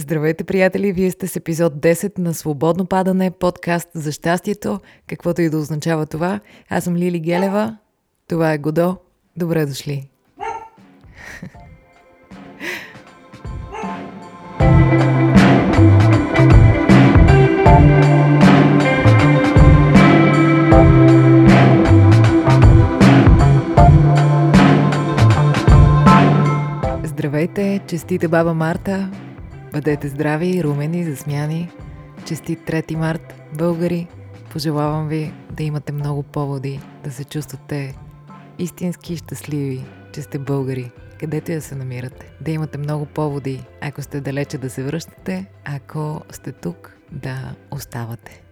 Здравейте, приятели! Вие сте с епизод 10 на Свободно падане, подкаст за щастието, каквото и да означава това. Аз съм Лили Гелева. Това е Годо. Добре дошли! Здравейте! Честите баба Марта! Бъдете здрави, румени, засмяни. Честит 3 март, българи! Пожелавам ви да имате много поводи, да се чувствате истински щастливи, че сте българи, където я се намирате. Да имате много поводи, ако сте далече да се връщате, ако сте тук да оставате.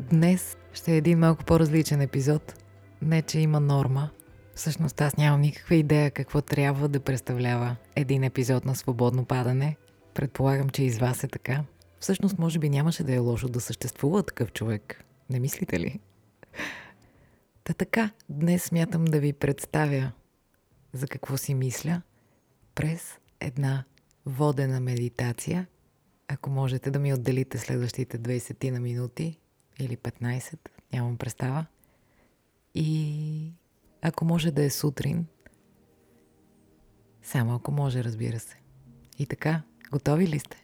Днес ще е един малко по-различен епизод. Не, че има норма. Всъщност аз нямам никаква идея какво трябва да представлява един епизод на свободно падане – Предполагам, че из вас е така. Всъщност, може би нямаше да е лошо да съществува такъв човек. Не мислите ли? Та така, днес смятам да ви представя за какво си мисля през една водена медитация. Ако можете да ми отделите следващите 20 на минути или 15, нямам представа. И ако може да е сутрин, само ако може, разбира се. И така, Готови ли сте?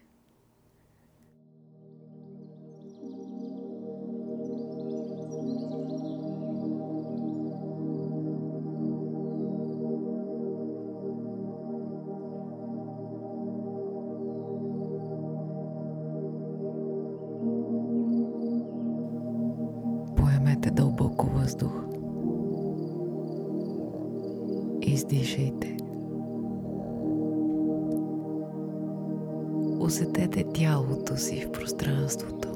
Поемете дълбоко. Издишайте. Усетете тялото си в пространството.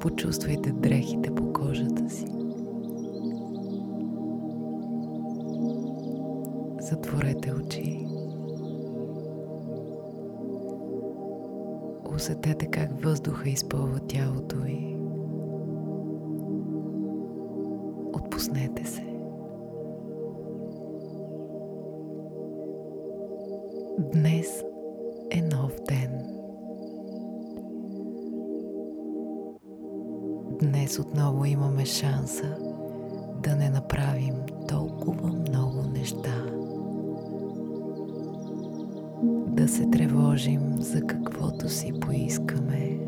Почувствайте дрехите по кожата си. Затворете очи. Усетете как въздуха изпълва тялото ви. Отпуснете се. Днес е нов ден. Днес отново имаме шанса да не направим толкова много неща. Да се тревожим за каквото си поискаме.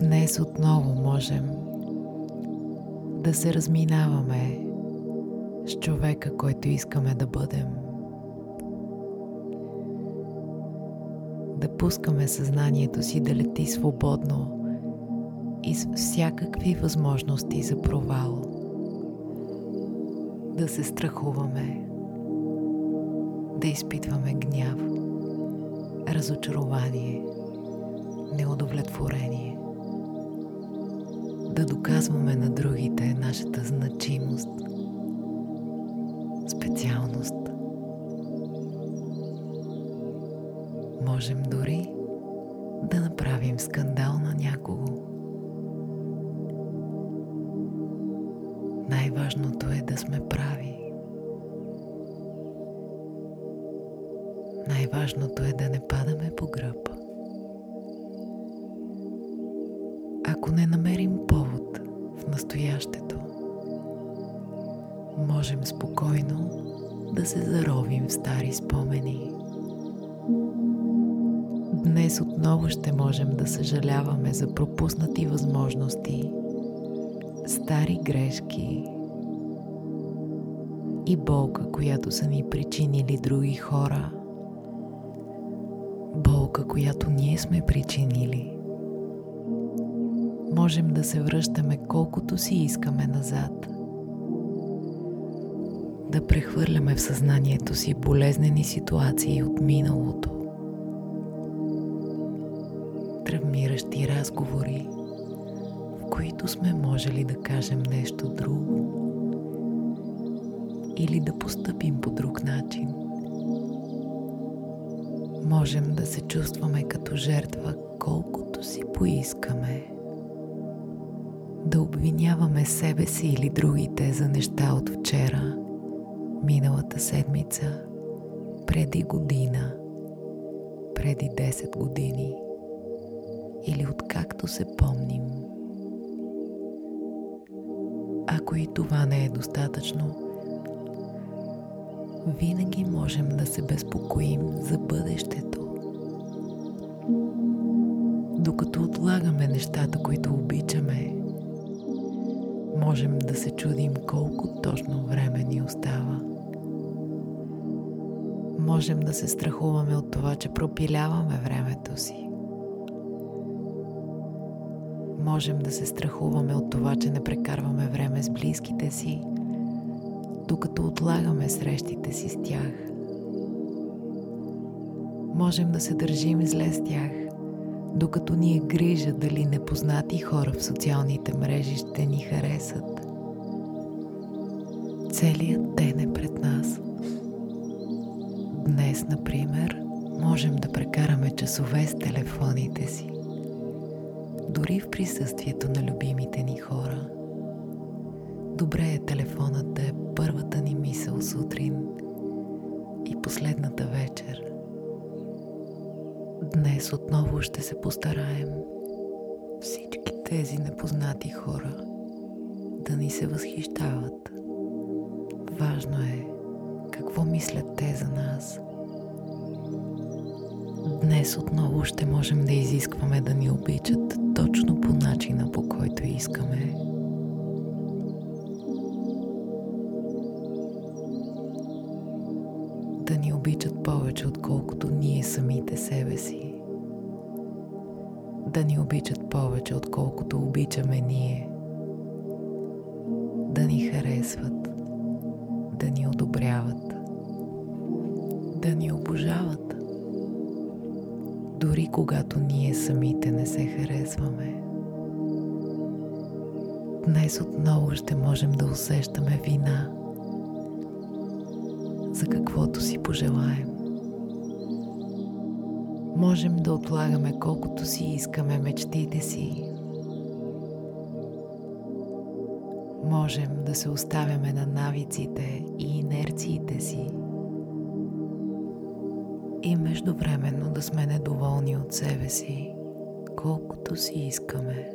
Днес отново можем да се разминаваме с човека, който искаме да бъдем. Пускаме съзнанието си да лети свободно и с всякакви възможности за провал. Да се страхуваме, да изпитваме гняв, разочарование, неудовлетворение. Да доказваме на другите нашата значимост, специалност. Можем дори да направим скандал на някого. Най-важното е да сме прави. Най-важното е да не падаме по гръб. Ако не намерим повод в настоящето, можем спокойно да се заровим в стари спомени отново ще можем да съжаляваме за пропуснати възможности, стари грешки и болка, която са ни причинили други хора. Болка, която ние сме причинили. Можем да се връщаме колкото си искаме назад. Да прехвърляме в съзнанието си болезнени ситуации от миналото сме можели да кажем нещо друго или да постъпим по друг начин. Можем да се чувстваме като жертва колкото си поискаме. Да обвиняваме себе си или другите за неща от вчера, миналата седмица, преди година, преди 10 години или откакто се помним. Ако и това не е достатъчно, винаги можем да се безпокоим за бъдещето. Докато отлагаме нещата, които обичаме, можем да се чудим колко точно време ни остава. Можем да се страхуваме от това, че пропиляваме времето си. Можем да се страхуваме от това, че не прекарваме време с близките си, докато отлагаме срещите си с тях. Можем да се държим зле с тях, докато ни е грижа дали непознати хора в социалните мрежи ще ни харесат. Целият ден е пред нас. Днес, например, можем да прекараме часове с телефоните си, дори в присъствието на любимите ни хора. Добре е телефонът да е първата ни мисъл сутрин и последната вечер. Днес отново ще се постараем всички тези непознати хора да ни се възхищават. Важно е какво мислят те за нас. Днес отново ще можем да изискваме да ни обичат точно по начина, по който искаме. Да ни обичат повече, отколкото ние самите себе си. Да ни обичат повече, отколкото обичаме ние. Да ни харесват, да ни одобряват, да ни обожават дори когато ние самите не се харесваме. Днес отново ще можем да усещаме вина за каквото си пожелаем. Можем да отлагаме колкото си искаме мечтите си. Можем да се оставяме на навиците и инерциите си и междувременно да сме недоволни от себе си, колкото си искаме.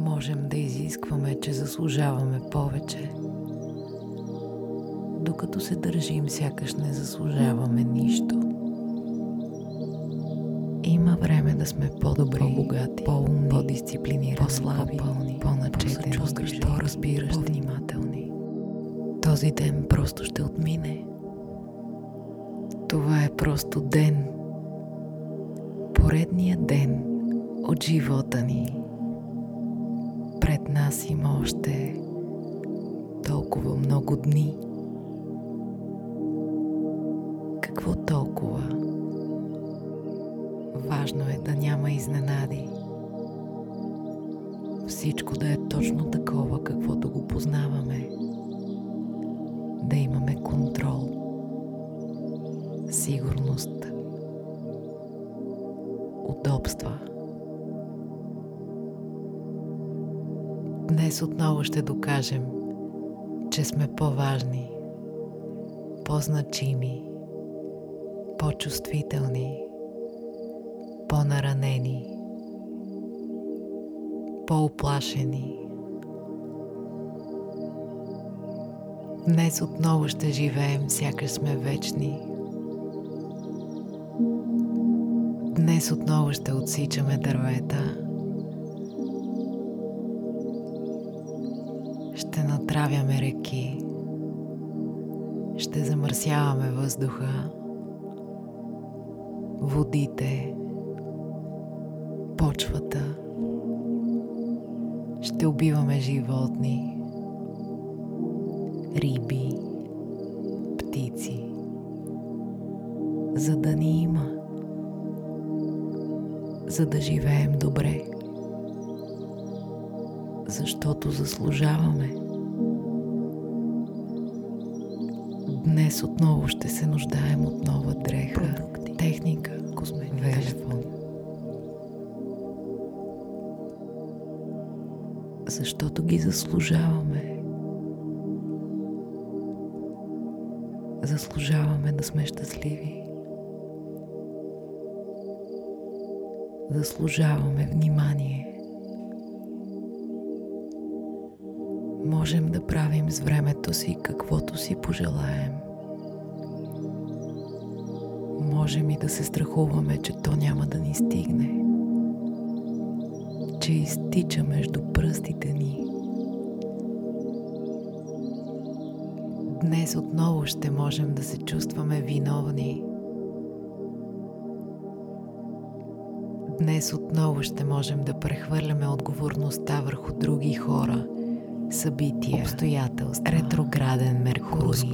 Можем да изискваме, че заслужаваме повече, докато се държим, сякаш не заслужаваме нищо. Има време да сме по-добри, по-богати, по-умни, по-дисциплинирани, по-слаби, по-пълни, по-начетени, по-разбиращи, по-внимателни този ден просто ще отмине. Това е просто ден. Поредният ден от живота ни. Пред нас има още толкова много дни. Какво толкова? Важно е да няма изненади. Всичко да е точно такова, каквото го познаваме да имаме контрол, сигурност, удобства. Днес отново ще докажем, че сме по-важни, по-значими, по-чувствителни, по-наранени, по-оплашени Днес отново ще живеем, сякаш сме вечни. Днес отново ще отсичаме дървета. Ще натравяме реки. Ще замърсяваме въздуха, водите, почвата. Ще убиваме животни риби, птици, за да ни има, за да живеем добре, защото заслужаваме. Днес отново ще се нуждаем от нова дреха, продукти, техника, косметика, телефон. Защото ги заслужаваме. Заслужаваме да сме щастливи. Заслужаваме внимание. Можем да правим с времето си каквото си пожелаем. Можем и да се страхуваме, че то няма да ни стигне, че изтича между пръстите ни. Днес отново ще можем да се чувстваме виновни. Днес отново ще можем да прехвърляме отговорността върху други хора, събития, обстоятелства, ретрограден Меркурий,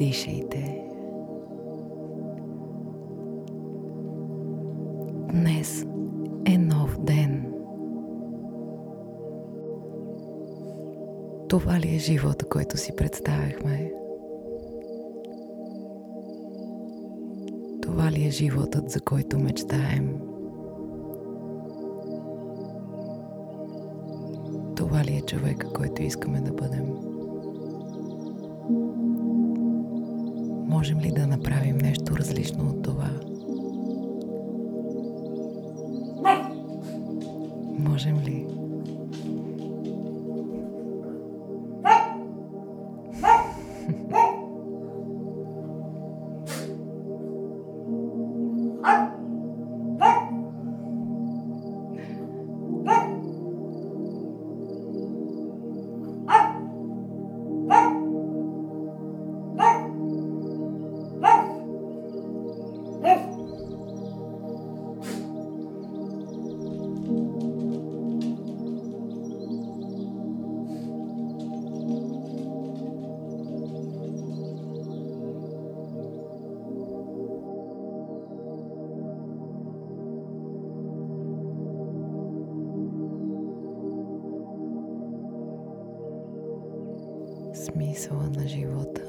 Издишайте. Днес е нов ден. Това ли е живота, който си представяхме? Това ли е животът, за който мечтаем? Това ли е човека, който искаме да бъдем? Можем ли да направим нещо различно от това? Можем ли? живот.